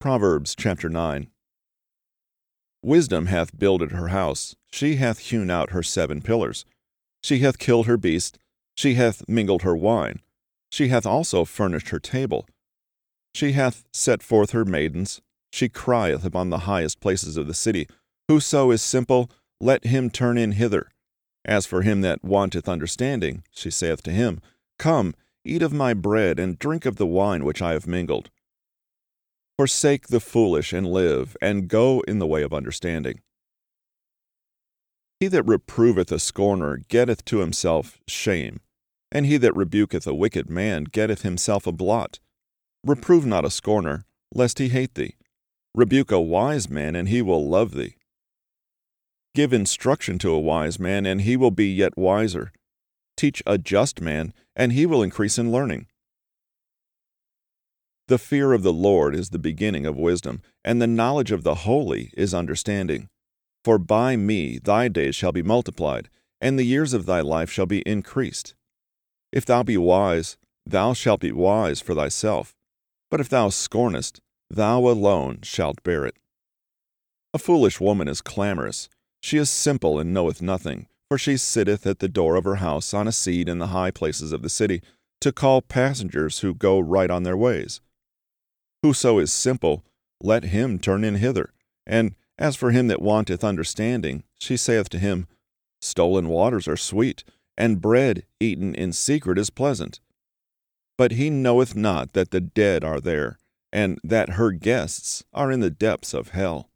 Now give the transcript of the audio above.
Proverbs chapter 9 Wisdom hath builded her house, she hath hewn out her seven pillars. She hath killed her beast, she hath mingled her wine, she hath also furnished her table. She hath set forth her maidens, she crieth upon the highest places of the city. Whoso is simple, let him turn in hither. As for him that wanteth understanding, she saith to him, Come, eat of my bread, and drink of the wine which I have mingled. Forsake the foolish and live, and go in the way of understanding. He that reproveth a scorner getteth to himself shame, and he that rebuketh a wicked man getteth himself a blot. Reprove not a scorner, lest he hate thee. Rebuke a wise man, and he will love thee. Give instruction to a wise man, and he will be yet wiser. Teach a just man, and he will increase in learning. The fear of the Lord is the beginning of wisdom, and the knowledge of the holy is understanding. For by me thy days shall be multiplied, and the years of thy life shall be increased. If thou be wise, thou shalt be wise for thyself. But if thou scornest, thou alone shalt bear it. A foolish woman is clamorous. She is simple and knoweth nothing, for she sitteth at the door of her house on a seat in the high places of the city, to call passengers who go right on their ways. Whoso is simple, let him turn in hither. And as for him that wanteth understanding, she saith to him, Stolen waters are sweet, and bread eaten in secret is pleasant. But he knoweth not that the dead are there, and that her guests are in the depths of hell.